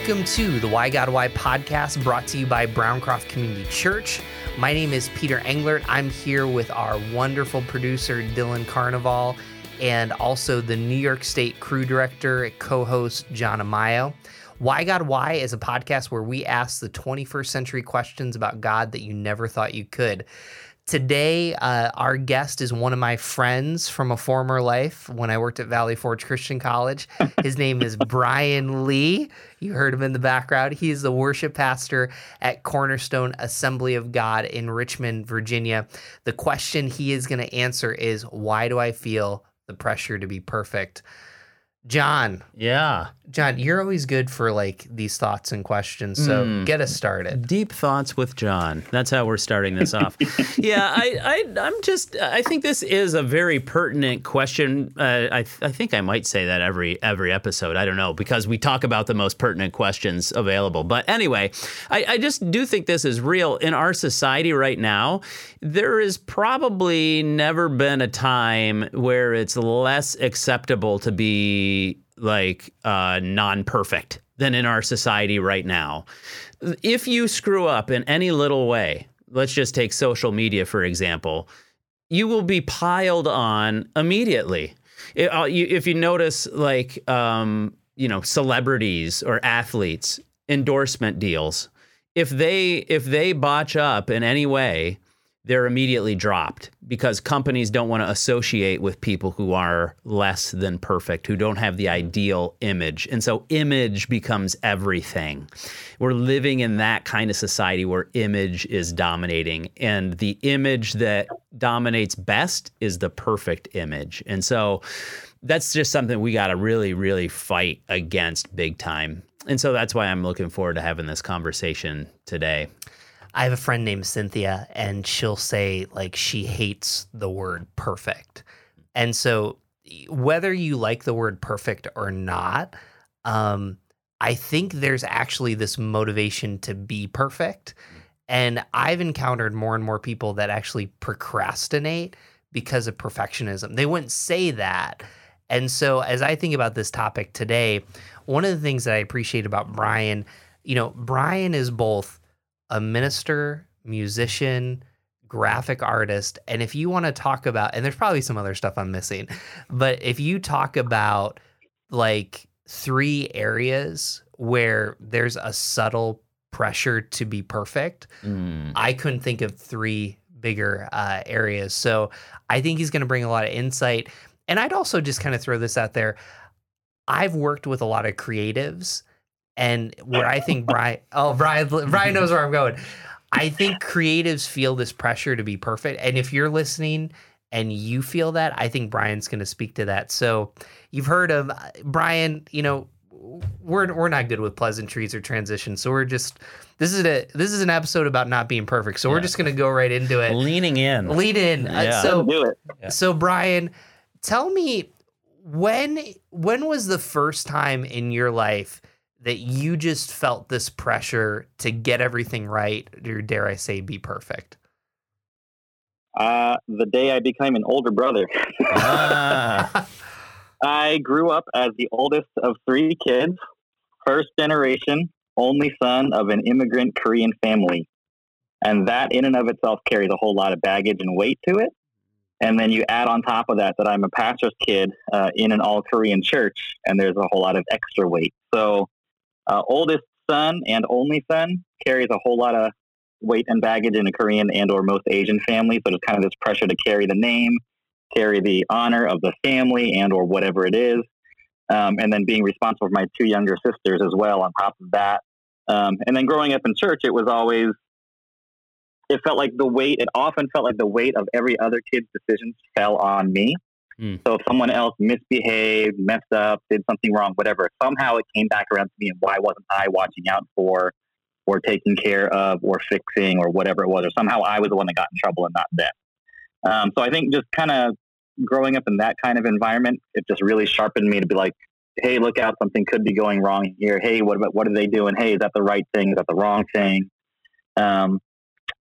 Welcome to the Why God Why podcast brought to you by Browncroft Community Church. My name is Peter Englert. I'm here with our wonderful producer, Dylan Carnival, and also the New York State Cru director, co host, John Amayo. Why God Why is a podcast where we ask the 21st century questions about God that you never thought you could. Today, uh, our guest is one of my friends from a former life when I worked at Valley Forge Christian College. His name is Brian Lee. You heard him in the background. He is the worship pastor at Cornerstone Assembly of God in Richmond, Virginia. The question he is going to answer is Why do I feel the pressure to be perfect? John, Yeah. John, you're always good for like these thoughts and questions. So Mm. get us started. Deep thoughts with John. That's how we're starting this off. yeah, I, I, I'm just. I think this is a very pertinent question. Uh, I, I think I might say that every every episode. I don't know because we talk about the most pertinent questions available. But anyway, I, I just do think this is real in our society right now. There is probably never been a time where it's less acceptable to be like uh, non-perfect than in our society right now. If you screw up in any little way, let's just take social media for example, you will be piled on immediately. Uh, If you notice, like um, you know, celebrities or athletes, endorsement deals, if they if they botch up in any way, they're immediately dropped because companies don't want to associate with people who are less than perfect, who don't have the ideal image. And so image becomes everything. We're living in that kind of society where image is dominating. And the image that dominates best is the perfect image. And so that's just something we got to really, really fight against big time. And so that's why I'm looking forward to having this conversation today. I have a friend named Cynthia, and she'll say like she hates the word perfect. And so, whether you like the word perfect or not, um, I think there's actually this motivation to be perfect. And I've encountered more and more people that actually procrastinate because of perfectionism. They wouldn't say that. And so, as I think about this topic today, one of the things that I appreciate about Brian, you know, Brian is both a minister, musician, graphic artist. And if you want to talk about, and there's probably some other stuff I'm missing, but if you talk about like three areas where there's a subtle pressure to be perfect, Mm. I couldn't think of three bigger uh, areas. So I think he's going to bring a lot of insight. And I'd also just kind of throw this out there. I've worked with a lot of creatives, and where I think Brian, oh Brian, Brian knows where I'm going. I think creatives feel this pressure to be perfect, and if you're listening and you feel that, I think Brian's going to speak to that. So you've heard of Brian. You know, we're we're not good with pleasantries or transitions, so we're just this is a this is an episode about not being perfect. So we're just going to go right into it. Leaning in. Lead in. Uh, Yeah. so do it. Yeah. so Brian, tell me when when was the first time in your life that you just felt this pressure to get everything right, or dare I say, be perfect? Uh, the day I became an older brother. Ah. I grew up as the oldest of three kids, first generation, only son of an immigrant Korean family. And that in and of itself carries a whole lot of baggage and weight to it. And then you add on top of that that I'm a pastor's kid uh, in an all Korean church, and there's a whole lot of extra weight. So, uh, oldest son and only son carries a whole lot of weight and baggage in a Korean and or most Asian family. So there's kind of this pressure to carry the name, carry the honor of the family and or whatever it is. Um, and then being responsible for my two younger sisters as well on top of that. Um, and then growing up in church, it was always, it felt like the weight, it often felt like the weight of every other kid's decisions fell on me. Hmm. So if someone else misbehaved, messed up, did something wrong, whatever, somehow it came back around to me and why wasn't I watching out for or taking care of or fixing or whatever it was, or somehow I was the one that got in trouble and not them. Um, so I think just kind of growing up in that kind of environment, it just really sharpened me to be like, hey, look out, something could be going wrong here. Hey, what about what are they doing? Hey, is that the right thing? Is that the wrong thing? Um,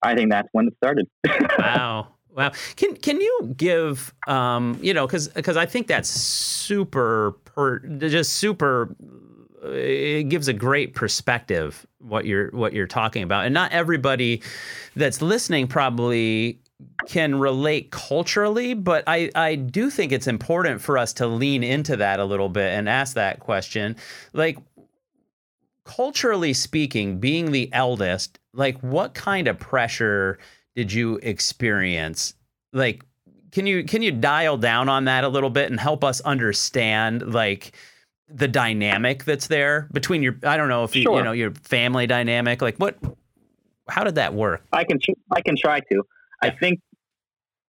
I think that's when it started. wow. Wow. Can can you give um you know cuz cuz I think that's super per, just super it gives a great perspective what you're what you're talking about, and not everybody that's listening probably can relate culturally, but I, I do think it's important for us to lean into that a little bit and ask that question. Like, culturally speaking, being the eldest, like, what kind of pressure did you experience? Like, can you can you dial down on that a little bit and help us understand like the dynamic that's there between your I don't know if you sure. you know your family dynamic like what how did that work? I can I can try to. I think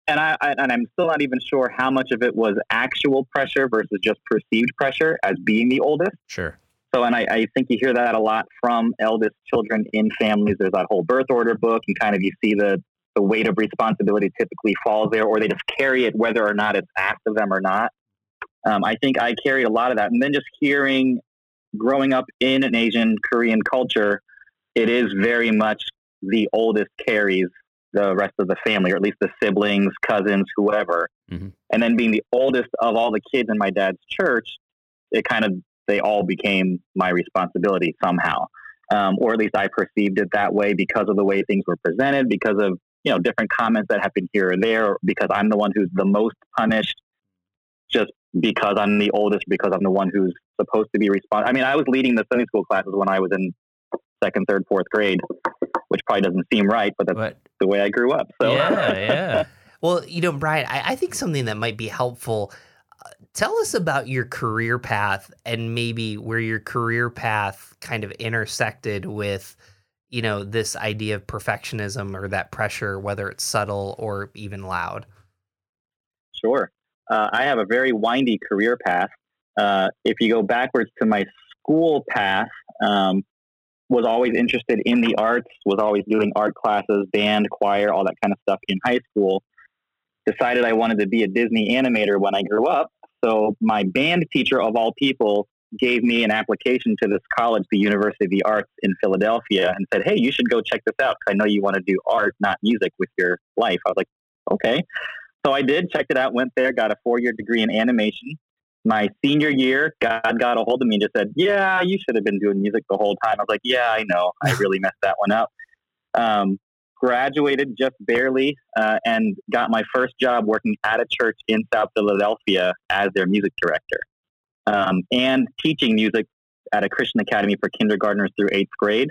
and I, I, and I'm still not even sure how much of it was actual pressure versus just perceived pressure as being the oldest. Sure. So, and I, I think you hear that a lot from eldest children in families. There's that whole birth order book, and kind of you see the the weight of responsibility typically falls there, or they just carry it whether or not it's asked of them or not. Um, I think I carried a lot of that, and then just hearing, growing up in an Asian Korean culture, it is very much the oldest carries the rest of the family, or at least the siblings, cousins, whoever. Mm-hmm. And then being the oldest of all the kids in my dad's church, it kind of they all became my responsibility somehow, um, or at least I perceived it that way because of the way things were presented, because of you know different comments that happened here or there, because I'm the one who's the most punished, just because I'm the oldest, because I'm the one who's supposed to be responsible. I mean, I was leading the Sunday school classes when I was in second, third, fourth grade, which probably doesn't seem right, but that's but, the way I grew up. So yeah, yeah. well, you know, Brian, I, I, think something that might be helpful. Uh, tell us about your career path and maybe where your career path kind of intersected with, you know, this idea of perfectionism or that pressure, whether it's subtle or even loud. Sure. Uh, I have a very windy career path. Uh, if you go backwards to my school path, um, was always interested in the arts, was always doing art classes, band, choir, all that kind of stuff in high school. Decided I wanted to be a Disney animator when I grew up. So my band teacher of all people gave me an application to this college, the University of the Arts in Philadelphia, and said, "Hey, you should go check this out because I know you want to do art, not music, with your life." I was like, "Okay." So I did, checked it out, went there, got a four year degree in animation, my senior year, God got a hold of me and just said, "Yeah, you should have been doing music the whole time." I was like, "Yeah, I know. I really messed that one up." Um, graduated just barely uh, and got my first job working at a church in South Philadelphia as their music director um, and teaching music at a Christian academy for kindergartners through eighth grade.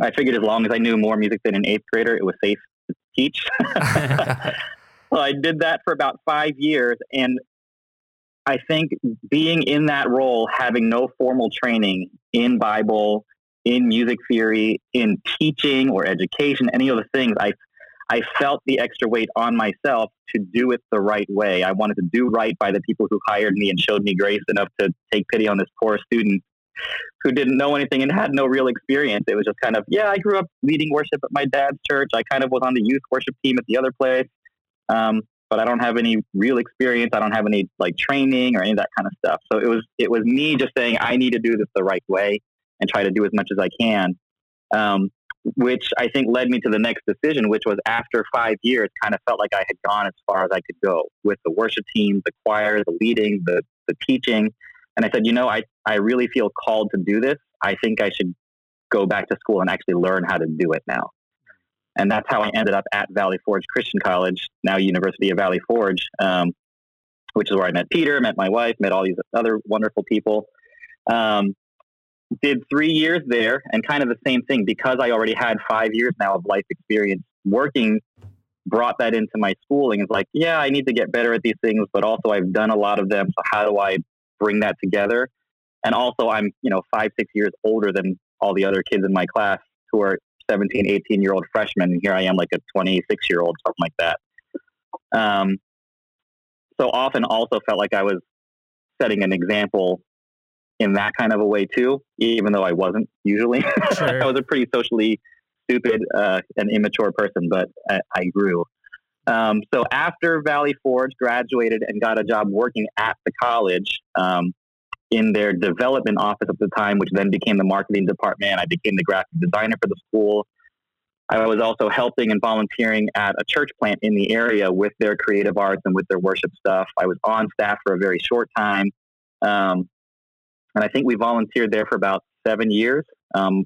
I figured as long as I knew more music than an eighth grader, it was safe to teach. so I did that for about five years, and I think being in that role, having no formal training in Bible, in music theory, in teaching or education, any of the things, I I felt the extra weight on myself to do it the right way. I wanted to do right by the people who hired me and showed me grace enough to take pity on this poor student who didn't know anything and had no real experience. It was just kind of, yeah, I grew up leading worship at my dad's church. I kind of was on the youth worship team at the other place. Um, but I don't have any real experience. I don't have any like training or any of that kind of stuff. So it was it was me just saying I need to do this the right way and try to do as much as I can, um, which I think led me to the next decision, which was after five years, kind of felt like I had gone as far as I could go with the worship team, the choir, the leading, the the teaching, and I said, you know, I I really feel called to do this. I think I should go back to school and actually learn how to do it now. And that's how I ended up at Valley Forge Christian College, now University of Valley Forge, um, which is where I met Peter, met my wife, met all these other wonderful people. Um, did three years there and kind of the same thing because I already had five years now of life experience working, brought that into my schooling. It's like, yeah, I need to get better at these things, but also I've done a lot of them. So how do I bring that together? And also I'm, you know, five, six years older than all the other kids in my class who are 17, 18 year old freshmen. And here I am like a 26 year old, something like that. Um, so often also felt like I was setting an example in that kind of a way too, even though I wasn't usually. Sure. I was a pretty socially stupid uh, and immature person, but I, I grew. Um, so after Valley Forge graduated and got a job working at the college, um, in their development office at the time, which then became the marketing department. I became the graphic designer for the school. I was also helping and volunteering at a church plant in the area with their creative arts and with their worship stuff. I was on staff for a very short time. Um, and I think we volunteered there for about seven years. Um,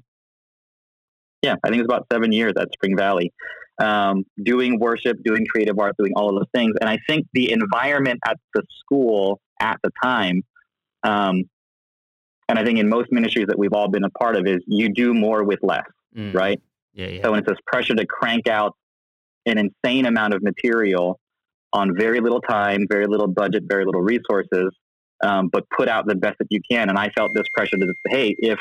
yeah, I think it was about seven years at Spring Valley, um, doing worship, doing creative art, doing all of those things. And I think the environment at the school at the time, um, and I think in most ministries that we've all been a part of, is you do more with less, Mm. right? Yeah, yeah. So when it's this pressure to crank out an insane amount of material on very little time, very little budget, very little resources, um, but put out the best that you can. And I felt this pressure to say, hey, if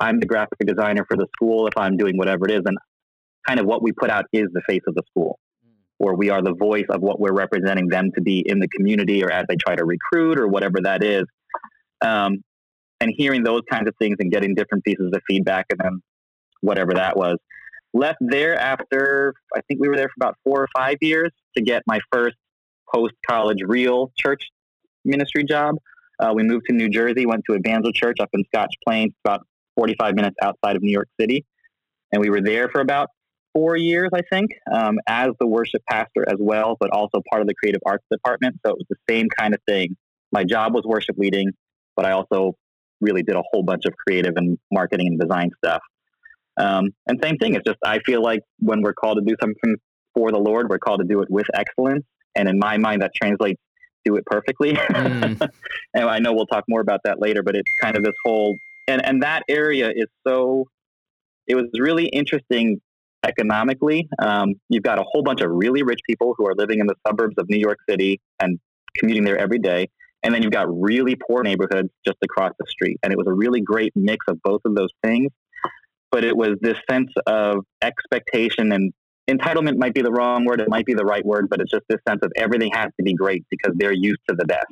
I'm the graphic designer for the school, if I'm doing whatever it is, then kind of what we put out is the face of the school, or we are the voice of what we're representing them to be in the community, or as they try to recruit, or whatever that is. Um, and hearing those kinds of things and getting different pieces of feedback, and then whatever that was. Left there after I think we were there for about four or five years to get my first post college real church ministry job. Uh, we moved to New Jersey, went to Evangel Church up in Scotch Plains, about 45 minutes outside of New York City. And we were there for about four years, I think, um, as the worship pastor as well, but also part of the creative arts department. So it was the same kind of thing. My job was worship leading, but I also really did a whole bunch of creative and marketing and design stuff. Um, and same thing. It's just I feel like when we're called to do something for the Lord, we're called to do it with excellence. And in my mind, that translates do it perfectly. Mm. and I know we'll talk more about that later. But it's kind of this whole and and that area is so. It was really interesting economically. Um, you've got a whole bunch of really rich people who are living in the suburbs of New York City and commuting there every day. And then you've got really poor neighborhoods just across the street. And it was a really great mix of both of those things but it was this sense of expectation and entitlement might be the wrong word it might be the right word but it's just this sense of everything has to be great because they're used to the best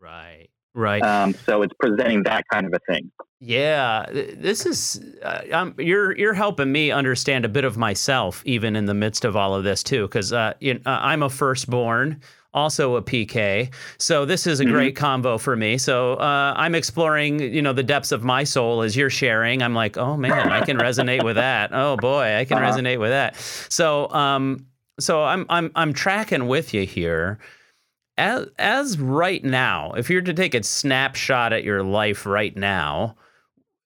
Right. Right. um, so it's presenting that kind of a thing Yeah, this is uh, you're you're helping me understand a bit of myself even in the midst of all of this too, because uh, you know, I'm a firstborn, also a PK, so this is a Mhm. great convo for me. So uh, I'm exploring, you know, the depths of my soul as you're sharing. I'm like, oh man, I can resonate with that. Oh boy, I can Uh-huh. resonate with that. So um, so I'm I'm I'm tracking with you here as, as right now, if you're to take a snapshot at your life right now,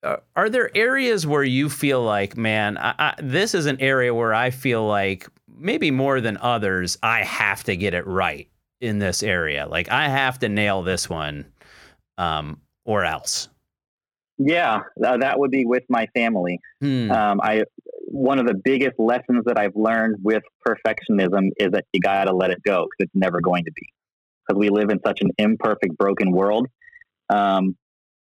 uh, are there areas where you feel like, man, I, I, this is an area where I feel like maybe more than others, I have to get it right in this area. Like I have to nail this one, um, or else. yeah that would be with my family Hmm. um, i one of the biggest lessons that i've learned with perfectionism is that you gotta let it go because it's never going to be because we live in such an imperfect broken world um,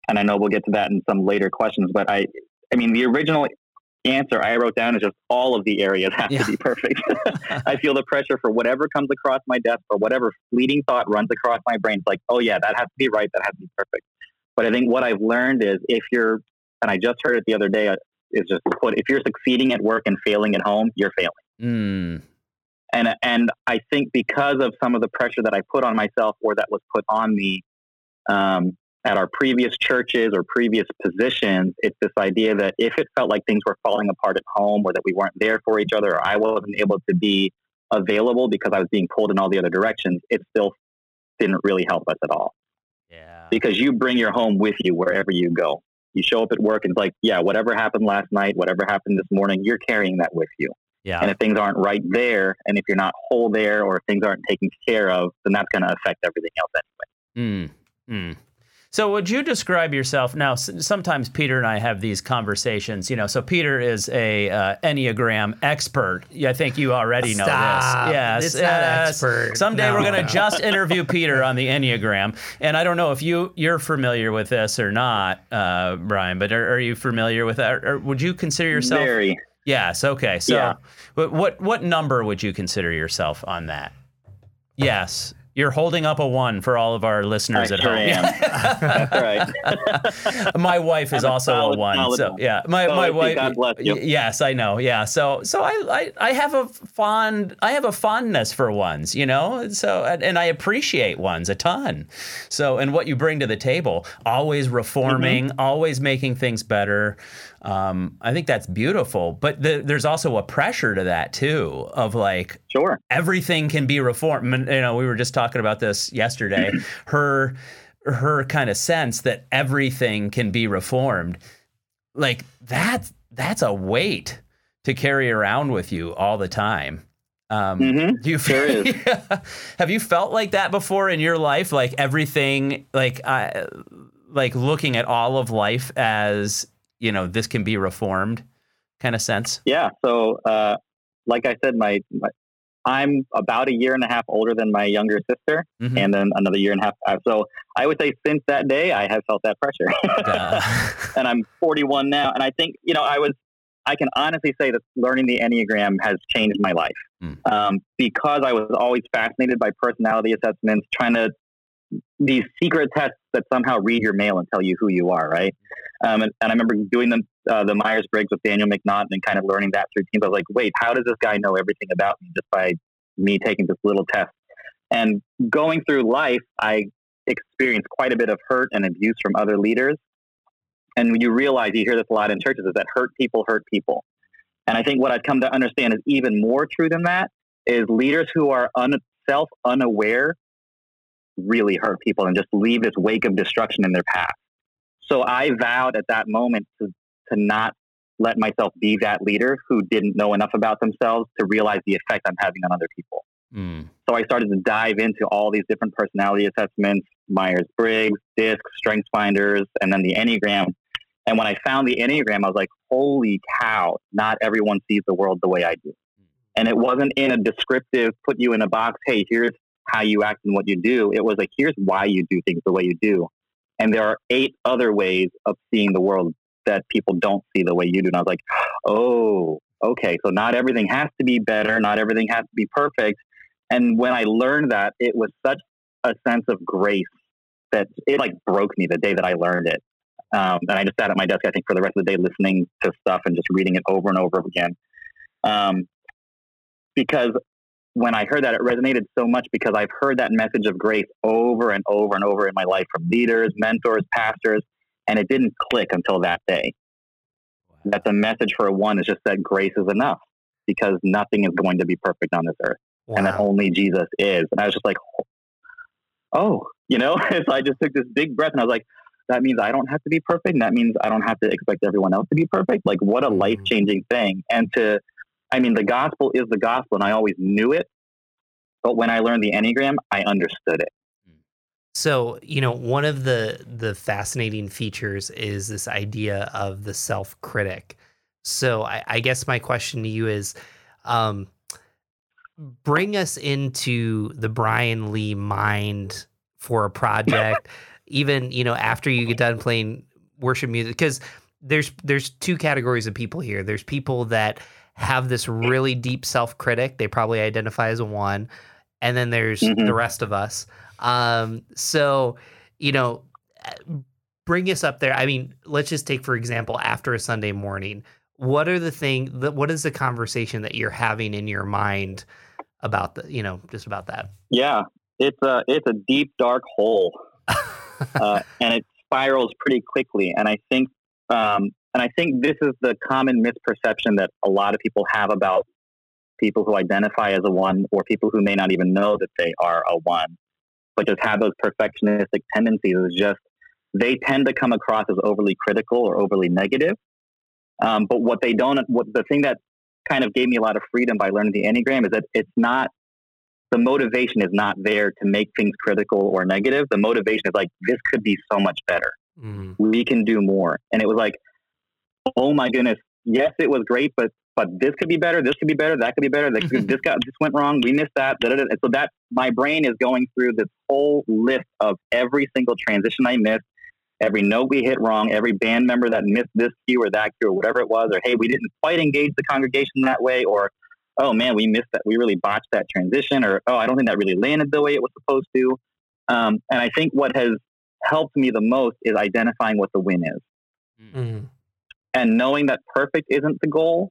and i know we'll get to that in some later questions but i i mean the original answer i wrote down is just all of the areas have Yeah. to be perfect. I feel the pressure for whatever comes across my desk or whatever fleeting thought runs across my brain. It's like oh yeah that has to be right. That has to be perfect. But i think what i've learned is if you're and i just heard it the other day uh, is just put if you're succeeding at work and failing at home you're failing. Hmm. and and I think because of some of the pressure that I put on myself or that was put on me um, at our previous churches or previous positions, it's this idea that if it felt like things were falling apart at home or that we weren't there for each other or I wasn't able to be available because I was being pulled in all the other directions, it still didn't really help us at all Yeah. because you bring your home with you wherever you go. You show up at work and it's like, yeah, whatever happened last night, whatever happened this morning, you're carrying that with you. Yeah. And if things aren't right there, and if you're not whole there, or if things aren't taken care of, then that's going to affect everything else anyway. Mm, mm. So, would you describe yourself now? Sometimes Peter and I have these conversations. You know, so Peter is a uh, Enneagram expert. I think you already know this. Yes, It's not yes. expert. Someday No, we're going to no. just interview Peter on the Enneagram, and I don't know if you you're familiar with this or not, uh, Brian. But are, are you familiar with that? Or would you consider yourself? Very. Yes. Okay. So, Yeah. but what what number would you consider yourself on that? Yes. You're holding up a one for all of our listeners I at sure home. am. That's right. my wife is I'm also a solid- one. solid So one. yeah, my my wife. God bless you. Yes, I know. Yeah. So so I, I I have a fond I have a fondness for ones. You know. So and, and I appreciate ones a ton. So and what you bring to the table, always reforming, Mm-hmm. always making things better. Um, I think that's beautiful. But the, there's also a pressure to that too, of like Sure. everything can be reformed. You know, we were just talking about this yesterday. her her kind of sense that everything can be reformed, like that that's a weight to carry around with you all the time. Um, Mhm. do you Sure. Yeah. Have you felt like that before in your life? Like everything, like I, like looking at all of life as you know, this can be reformed, kind of sense. Yeah. So, uh, like I said, my, my I'm about a year and a half older than my younger sister, Mhm. and then another year and a half. uh, So I would say since that day, I have felt that pressure. And I'm 41 now. And I think, you know, I was, I can honestly say that learning the Enneagram has changed my life Mm. um, because I was always fascinated by personality assessments, trying to, these secret tests that somehow read your mail and tell you who you are, right? Um, and, and I remember doing the, uh, the Myers Briggs with Daniel McNaughton and kind of learning that through teams. I was like, wait, how does this guy know everything about me just by me taking this little test? And going through life, I experienced quite a bit of hurt and abuse from other leaders and you realize you hear this a lot in churches is that hurt people hurt people and i think what i've come to understand is even more true than that is leaders who are un- self unaware really hurt people and just leave this wake of destruction in their path so i vowed at that moment to, to not let myself be that leader who didn't know enough about themselves to realize the effect i'm having on other people mm, so I started to dive into all these different personality assessments, Myers Briggs, DISC, Strengths Finders, and then the Enneagram. And when I found the Enneagram, I was like, holy cow, not everyone sees the world the way I do. And it wasn't in a descriptive, put you in a box, hey, here's how you act and what you do. It was like, here's why you do things the way you do. And there are eight other ways of seeing the world that people don't see the way you do. And I was like, oh, okay. So not everything has to be better. Not everything has to be perfect. And when I learned that, it was such a sense of grace that it like broke me the day that I learned it. Um, and I just sat at my desk, I think, for the rest of the day listening to stuff and just reading it over and over again. Um, because when I heard that, it resonated so much because I've heard that message of grace over and over and over in my life from leaders, mentors, pastors, and it didn't click until that day. That the message for one is just that grace is enough because nothing is going to be perfect on this earth and that only Jesus is. And I was just like, oh, you know, so I just took this big breath and I was like, that means I don't have to be perfect. And that means I don't have to expect everyone else to be perfect. Like, what a Mhm. life changing thing. And to, I mean, the gospel is the gospel, and I always knew it. But when I learned the Enneagram, I understood it. So, you know, one of the the fascinating features is this idea of the self critic. So, I, I guess my question to you is, um, bring us into the Brian Lee mind for a project, even you know after you get done playing worship music, because there's there's two categories of people here. There's people that have this really deep self critic. They probably identify as a one, and then there's Mhm. the rest of us. Um, so, you know, bring us up there. I mean, let's just take, for example, after a Sunday morning, what are the thing that, what is the conversation that you're having in your mind about the, you know, just about that? Yeah, it's a it's a deep dark hole, uh, and it spirals pretty quickly. And I think, um, and I think this is the common misperception that a lot of people have about people who identify as a one, or people who may not even know that they are a one, but just have those perfectionistic tendencies. Is just they tend to come across as overly critical or overly negative. Um, but what they don't, what the thing that kind of gave me a lot of freedom by learning the Enneagram is that it's not the motivation is not there to make things critical or negative. The motivation is like, this could be so much better. Mm, We can do more. And it was like, oh my goodness, yes, it was great, but but this could be better. This could be better. That could be better. That could, this got this went wrong. We missed that. Da, da, da. And so that my brain is going through this whole list of every single transition I missed, every note we hit wrong, every band member that missed this cue or that cue or whatever it was, or hey, we didn't quite engage the congregation that way, or oh man, we missed that. We really botched that transition, or oh, I don't think that really landed the way it was supposed to. Um, and I think what has helped me the most is identifying what the win is mm, and knowing that perfect isn't the goal,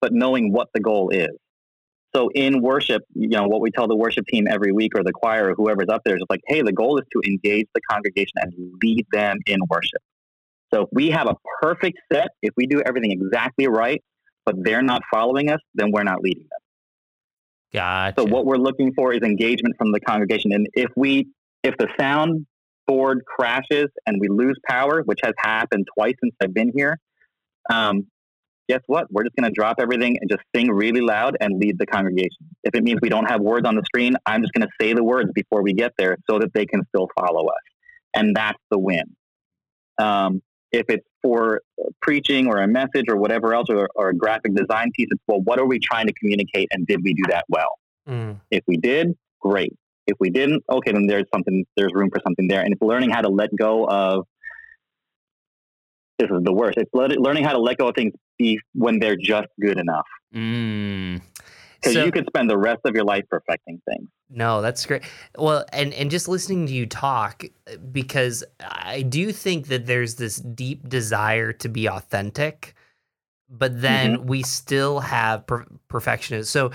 but knowing what the goal is. So in worship, you know, what we tell the worship team every week or the choir or whoever's up there is just like, hey, the goal is to engage the congregation and lead them in worship. So if we have a perfect set, if we do everything exactly right, but they're not following us, then we're not leading them. Gotcha. So what we're looking for is engagement from the congregation. And if we, if the sound board crashes and we lose power, which has happened twice since I've been here, um, guess what? We're just going to drop everything and just sing really loud and lead the congregation. If it means we don't have words on the screen, I'm just going to say the words before we get there so that they can still follow us. And that's the win. Um, if it's for preaching or a message or whatever else or, or, a graphic design piece, it's well, what are we trying to communicate and did we do that well? Mm. If we did, great. If we didn't, okay, then there's something, there's room for something there. And it's learning how to let go of this is the worst. It's learning how to let go of things be when they're just good enough. Mm. Because so, you could spend the rest of your life perfecting things. No, that's great. Well, and and just listening to you talk, because I do think that there's this deep desire to be authentic, but then mm-hmm. we still have per- perfectionism. So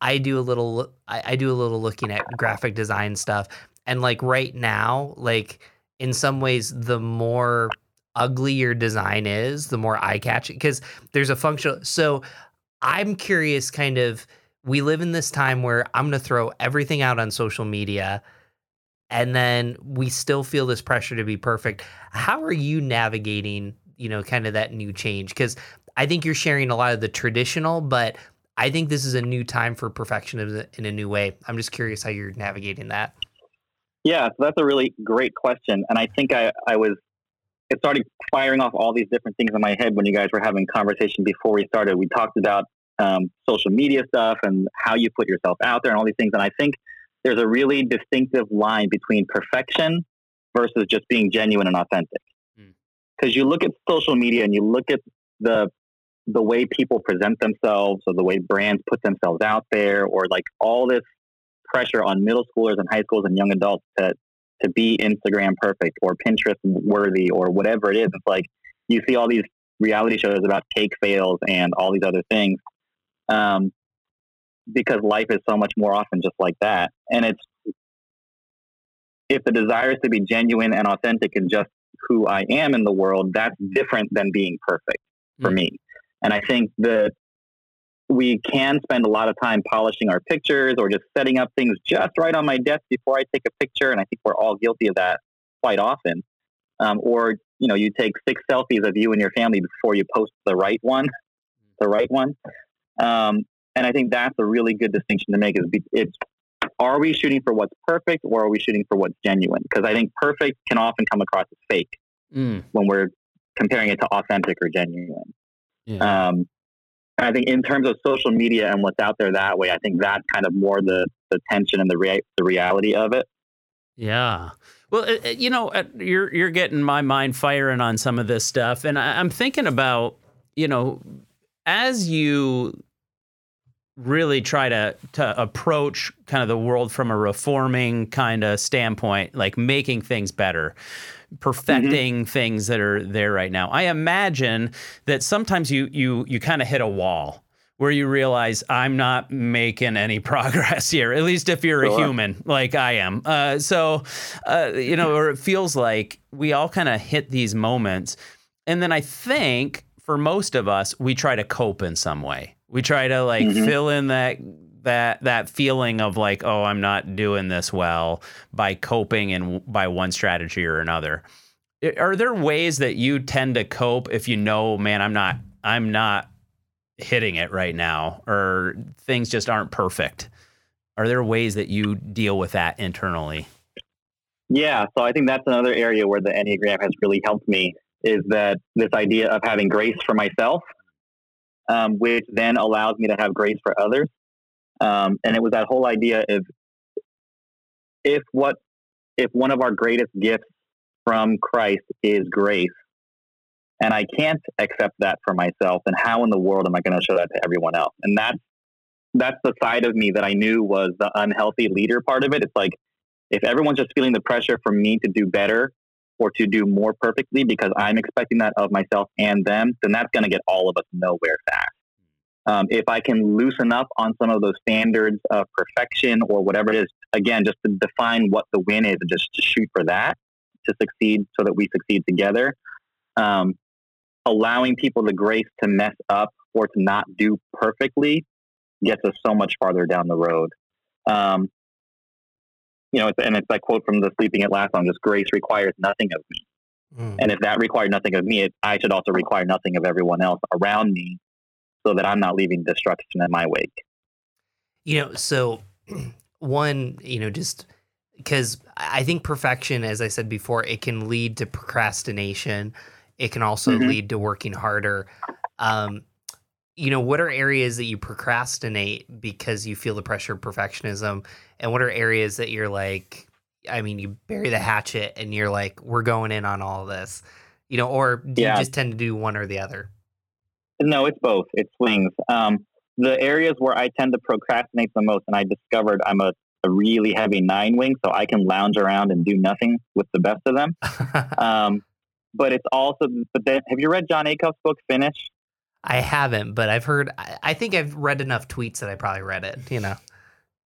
I do a little, I, I do a little looking at graphic design stuff, and like right now, like in some ways, the more ugly your design is, the more eye catching. Because there's a functional. So I'm curious, kind of. We live in this time where I'm going to throw everything out on social media and then we still feel this pressure to be perfect. How are you navigating, you know, kind of that new change? Because I think you're sharing a lot of the traditional, but I think this is a new time for perfectionism in a new way. I'm just curious how you're navigating that. Yeah, so that's a really great question. And I think I, I was it started firing off all these different things in my head when you guys were having conversation before we started. We talked about um, social media stuff and how you put yourself out there and all these things. And I think there's a really distinctive line between perfection versus just being genuine and authentic. Because hmm. mm. you look at social media and you look at the the way people present themselves or the way brands put themselves out there or like all this pressure on middle schoolers and high schools and young adults to to be Instagram perfect or Pinterest worthy or whatever it is. It's like you see all these reality shows about cake fails and all these other things. Um, because life is so much more often just like that. And it's, if the desire is to be genuine and authentic and just who I am in the world, that's different than being perfect for mm-hmm. me. And I think that we can spend a lot of time polishing our pictures or just setting up things just right on my desk before I take a picture. And I think we're all guilty of that quite often. Um, or, you know, you take six selfies of you and your family before you post the right one, the right one. Um, and I think that's a really good distinction to make is it's, are we shooting for what's perfect or are we shooting for what's genuine? Because I think perfect can often come across as fake mm. when we're comparing it to authentic or genuine. Yeah. Um, I think in terms of social media and what's out there that way, I think that's kind of more the the tension and the rea- the reality of it. Yeah. Well, uh, uh, you know, uh, you're you're getting my mind firing on some of this stuff, and I'm thinking about, you know, as you really try to to approach kind of the world from a reforming kind of standpoint, like making things better perfecting mm-hmm. things that are there right now. I imagine that sometimes you you you kind of hit a wall where you realize I'm not making any progress here. At least if you're sure. a human like I am. Uh, so uh, you know, or it feels like we all kind of hit these moments, and then I think for most of us, we try to cope in some way. We try to like mm-hmm. fill in that that that feeling of like oh i'm not doing this well by coping and by one strategy or another. Are there ways that you tend to cope if you know man i'm not i'm not hitting it right now or things just aren't perfect? Are there ways that you deal with that internally? Yeah so i think that's another area where the enneagram has really helped me is that this idea of having grace for myself um, which then allows me to have grace for others um, and it was that whole idea of if what if one of our greatest gifts from Christ is grace, and I can't accept that for myself, then how in the world am I going to show that to everyone else? And that's that's the side of me that I knew was the unhealthy leader part of it. It's like if everyone's just feeling the pressure for me to do better or to do more perfectly because I'm expecting that of myself and them, then that's going to get all of us nowhere fast. Um, if I can loosen up on some of those standards of perfection or whatever it is, again, just to define what the win is and just to shoot for that to succeed so that we succeed together. Um, allowing people the grace to mess up or to not do perfectly gets us so much farther down the road. Um, you know, it's, and it's that quote from the Sleeping at Last song: "Just grace requires nothing of me." Mm. And if that required nothing of me, it, I should also require nothing of everyone else around me, so that I'm not leaving destruction in my wake. You know, so one, you know, just because I think perfection, as I said before, it can lead to procrastination. It can also Mhm. lead to working harder. Um, you know, what are areas that you procrastinate because you feel the pressure of perfectionism? And what are areas that you're like, I mean, you bury the hatchet and you're like, we're going in on all this, you know, or do Yeah. you just tend to do one or the other? No, it's both. It swings. Um, the areas where I tend to procrastinate the most, and I discovered I'm a, a really heavy nine wing, so I can lounge around and do nothing with the best of them. Um, but it's also, but then, have you read Jon Acuff's book, Finish? I haven't, but I've heard, I, I think I've read enough tweets that I probably read it, you know?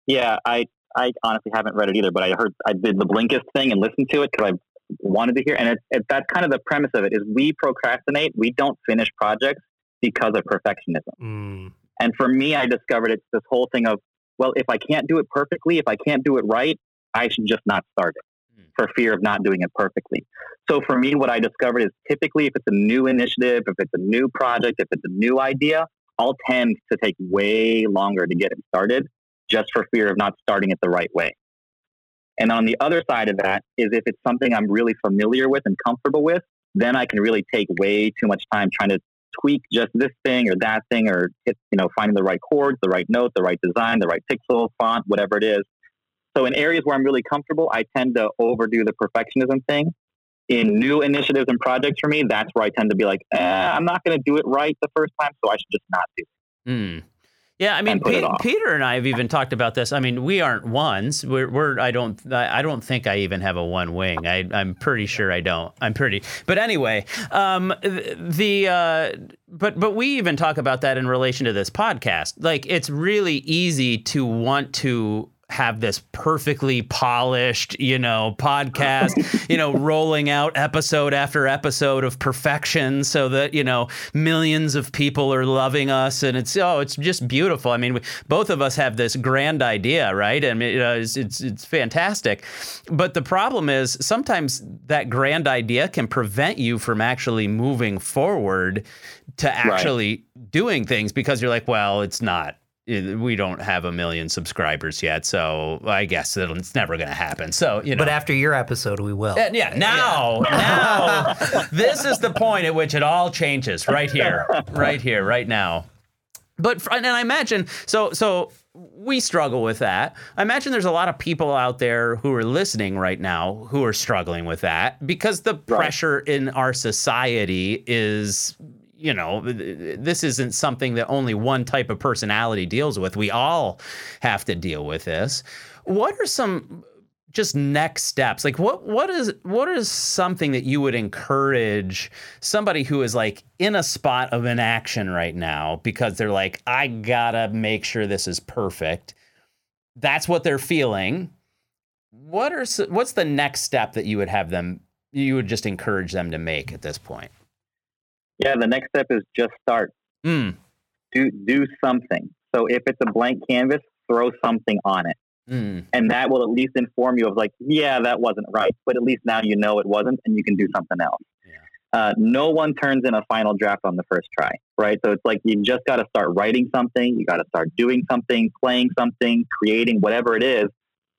Yeah, I, I honestly haven't read it either, but I heard, I did the Blinkist thing and listened to it because I wanted to hear. And it's, it, that's kind of the premise of it is we procrastinate. We don't finish projects because of perfectionism. Mm. And for me, I discovered it's this whole thing of, well, if I can't do it perfectly, if I can't do it right, I should just not start it Hmm. for fear of not doing it perfectly. So for me, what I discovered is typically if it's a new initiative, if it's a new project, if it's a new idea, I'll tend to take way longer to get it started just for fear of not starting it the right way. And on the other side of that is if it's something I'm really familiar with and comfortable with, then I can really take way too much time trying to tweak just this thing or that thing or hit, you know, finding the right chords, the right note, the right design, the right pixel, font, whatever it is. So in areas where I'm really comfortable, I tend to overdo the perfectionism thing. In new initiatives and projects for me, that's where I tend to be like, eh, I'm not going to do it right the first time, so I should just not do it. Hmm. Yeah, I mean, And put Pe- Peter and I have even talked about this. I mean, we aren't ones. We're, we're I don't, I I don't think I even have a one wing. I, I'm pretty sure I don't. I'm pretty. But anyway, um, the, uh, but, but we even talk about that in relation to this podcast. Like, it's really easy to want to have this perfectly polished, you know, podcast, you know, rolling out episode after episode of perfection so that, you know, millions of people are loving us and it's oh, it's just beautiful. I mean, we, both of us have this grand idea, right? I mean, you know, it's, it's it's fantastic. But the problem is sometimes that grand idea can prevent you from actually moving forward to actually doing things because you're like, well, it's not we don't have a million subscribers yet, so I guess it'll, it's never going to happen. So you know, But after your episode, we will. Uh, yeah, now, now, this is the point at which it all changes. Right here, right here, right now. But and I imagine so so we struggle with that. I imagine there's a lot of people out there who are listening right now who are struggling with that because the pressure in our society is you know this isn't something that only one type of personality deals with. We all have to deal with this. What are some just next steps like what what is what is something that you would encourage somebody who is like in a spot of inaction right now because they're like I got to make sure this is perfect that's what they're feeling what are what's the next step that you would have them you would just encourage them to make at this point Yeah, the next step is just start. mm, Do do something. So if it's a blank canvas, throw something on it. mm, And that will at least inform you of like, yeah, that wasn't right. But at least now you know it wasn't and you can do something else. Uh, no one turns in a final draft on the first try, right? So it's like you just got to start writing something, you got to start doing something, playing something, creating whatever it is.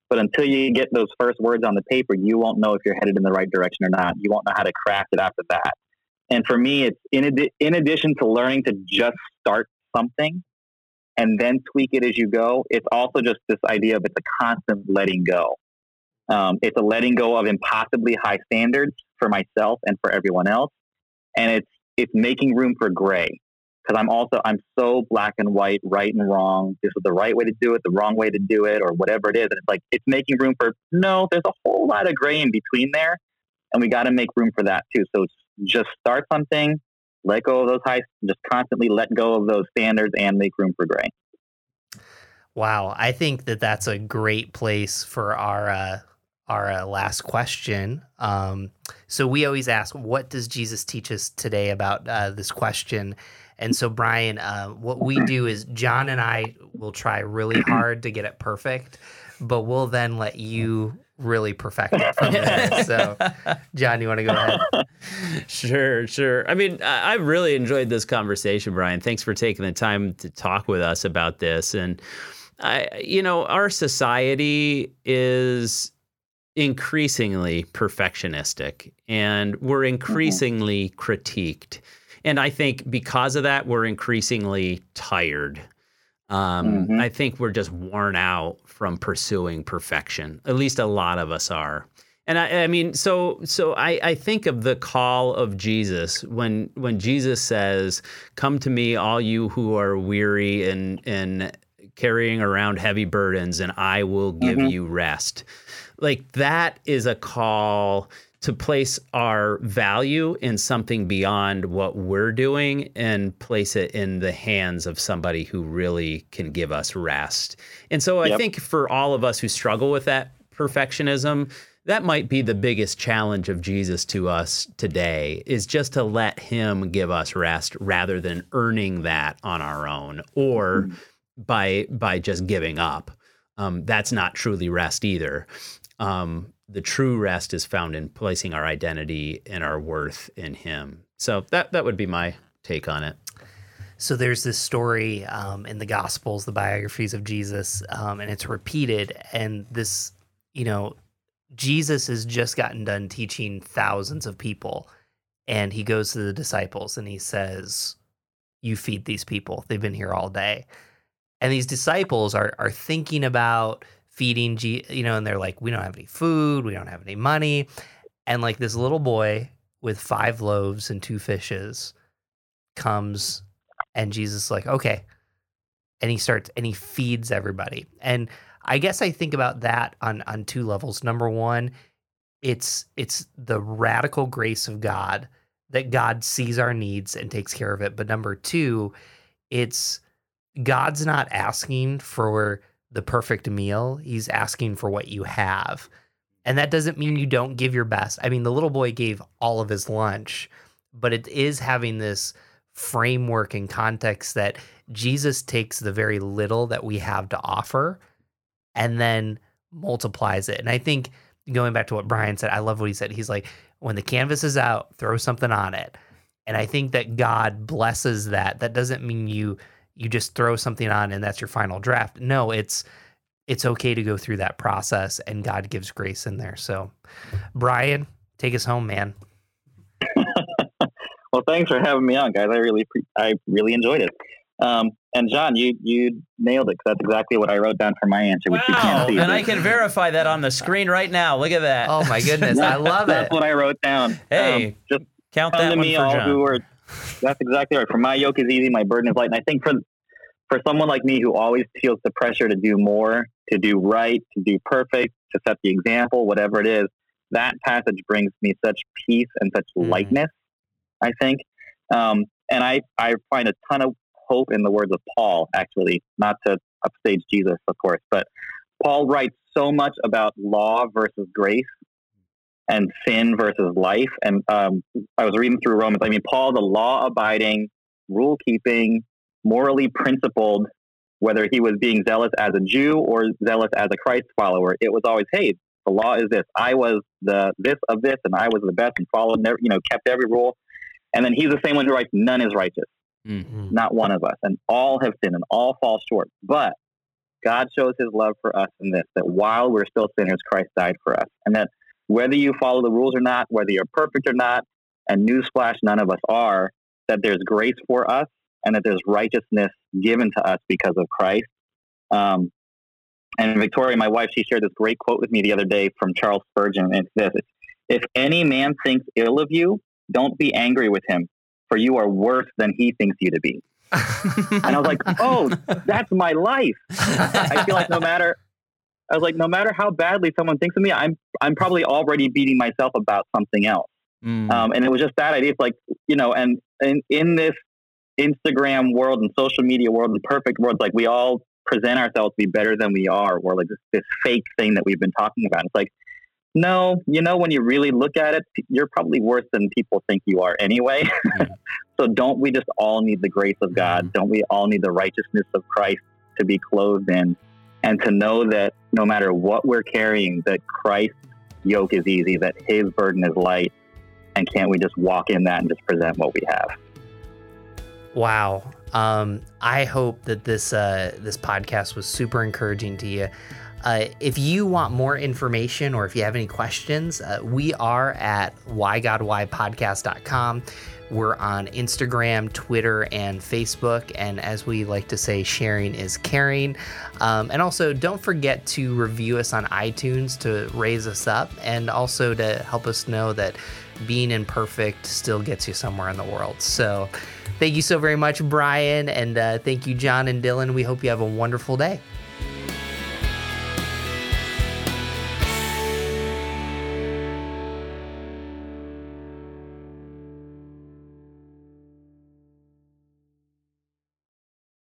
But until you get those first words on the paper, you won't know if you're headed in the right direction or not. You won't know how to craft it after that. And for me, it's in, adi- in addition to learning to just start something and then tweak it as you go, it's also just this idea of it's a constant letting go. Um, it's a letting go of impossibly high standards for myself and for everyone else, and it's it's making room for gray because I'm also I'm so black and white, right and wrong. This is the right way to do it, the wrong way to do it, or whatever it is. And it's like it's making room for no. There's a whole lot of gray in between there, and we got to make room for that too. So just start something, let go of those high, just constantly let go of those standards and make room for gray. Wow, I think that that's a great place for our uh, our uh, last question. Um, so we always ask, "What does Jesus teach us today?" About uh, this question, and so Brian, uh, what we do is John and I will try really hard to get it perfect, but we'll then let you really perfect it from there. so, John, you want to go ahead? Sure, sure. I mean, I, I really enjoyed this conversation, Brian. Thanks for taking the time to talk with us about this. And I, you know, our society is increasingly perfectionistic, and we're increasingly mm-hmm. critiqued. And I think because of that, we're increasingly tired. Um, mm-hmm. I think we're just worn out from pursuing perfection. At least a lot of us are. And I, I mean, so so I, I think of the call of Jesus when when Jesus says, "Come to me, all you who are weary and and carrying around heavy burdens, and I will give mm-hmm. you rest." Like that is a call to place our value in something beyond what we're doing and place it in the hands of somebody who really can give us rest. And so yep. I think for all of us who struggle with that perfectionism, that might be the biggest challenge of Jesus to us today is just to let him give us rest rather than earning that on our own or mm. by by just giving up. Um, that's not truly rest either. Um, the true rest is found in placing our identity and our worth in Him. So that that would be my take on it. So there's this story um, in the Gospels, the biographies of Jesus, um, and it's repeated. And this, you know, Jesus has just gotten done teaching thousands of people, and he goes to the disciples and he says, "You feed these people. They've been here all day." And these disciples are are thinking about feeding, G, you know, and they're like, we don't have any food, we don't have any money. And like this little boy with five loaves and two fishes comes and Jesus is like, okay. And he starts and he feeds everybody. And I guess I think about that on on two levels. Number one, it's it's the radical grace of God that God sees our needs and takes care of it. But number two, it's God's not asking for the perfect meal. He's asking for what you have. And that doesn't mean you don't give your best. I mean, the little boy gave all of his lunch, but it is having this framework and context that Jesus takes the very little that we have to offer and then multiplies it. And I think going back to what Brian said, I love what he said. He's like, when the canvas is out, throw something on it. And I think that God blesses that. That doesn't mean you you just throw something on and that's your final draft. No, it's it's okay to go through that process and God gives grace in there. So, Brian, take us home, man. well, thanks for having me on, guys. I really I really enjoyed it. Um, and John, you you nailed it. Cause that's exactly what I wrote down for my answer, which wow. you can't see. And I can verify that on the screen right now. Look at that. Oh my goodness, I love it. That's what I wrote down. Hey, um, just count that to one me, for all John. Who are, that's exactly right. For my yoke is easy, my burden is light. And I think for for someone like me who always feels the pressure to do more, to do right, to do perfect, to set the example, whatever it is, that passage brings me such peace and such mm. lightness, I think. Um, and I, I find a ton of hope in the words of Paul, actually, not to upstage Jesus, of course, but Paul writes so much about law versus grace and sin versus life. And um, I was reading through Romans. I mean, Paul, the law abiding, rule keeping, morally principled, whether he was being zealous as a Jew or zealous as a Christ follower. It was always, hey, the law is this. I was the this of this, and I was the best and followed, never, you know, kept every rule. And then he's the same one who writes, none is righteous, mm-hmm. not one of us, and all have sinned and all fall short. But God shows His love for us in this: that while we're still sinners, Christ died for us, and that whether you follow the rules or not, whether you're perfect or not, and newsflash, none of us are, that there's grace for us and that there's righteousness given to us because of Christ. Um, and Victoria, my wife, she shared this great quote with me the other day from Charles Spurgeon. And it's this If any man thinks ill of you, don't be angry with him, for you are worse than he thinks you to be. and I was like, oh, that's my life. I feel like no matter, I was like, no matter how badly someone thinks of me, I'm, I'm probably already beating myself about something else. Mm. Um, and it was just that idea. It's like, you know, and, and in this Instagram world and social media world, the perfect world, like we all present ourselves to be better than we are, or like this, this fake thing that we've been talking about. It's like, no, you know, when you really look at it, you're probably worse than people think you are anyway. So don't we just all need the grace of God? Mm-hmm. Don't we all need the righteousness of Christ to be clothed in? and to know that no matter what we're carrying, that Christ's yoke is easy, that his burden is light. And can't we just walk in that and just present what we have? Wow. Um, I hope that this uh, this podcast was super encouraging to you. Uh, if you want more information or if you have any questions, uh, we are at whygodwhypodcast.com. We're on Instagram, Twitter, and Facebook. And as we like to say, sharing is caring. Um, and also, don't forget to review us on iTunes to raise us up and also to help us know that being imperfect still gets you somewhere in the world. So, Thank you so very much, Brian. And uh, thank you, John and Dylan. We hope you have a wonderful day.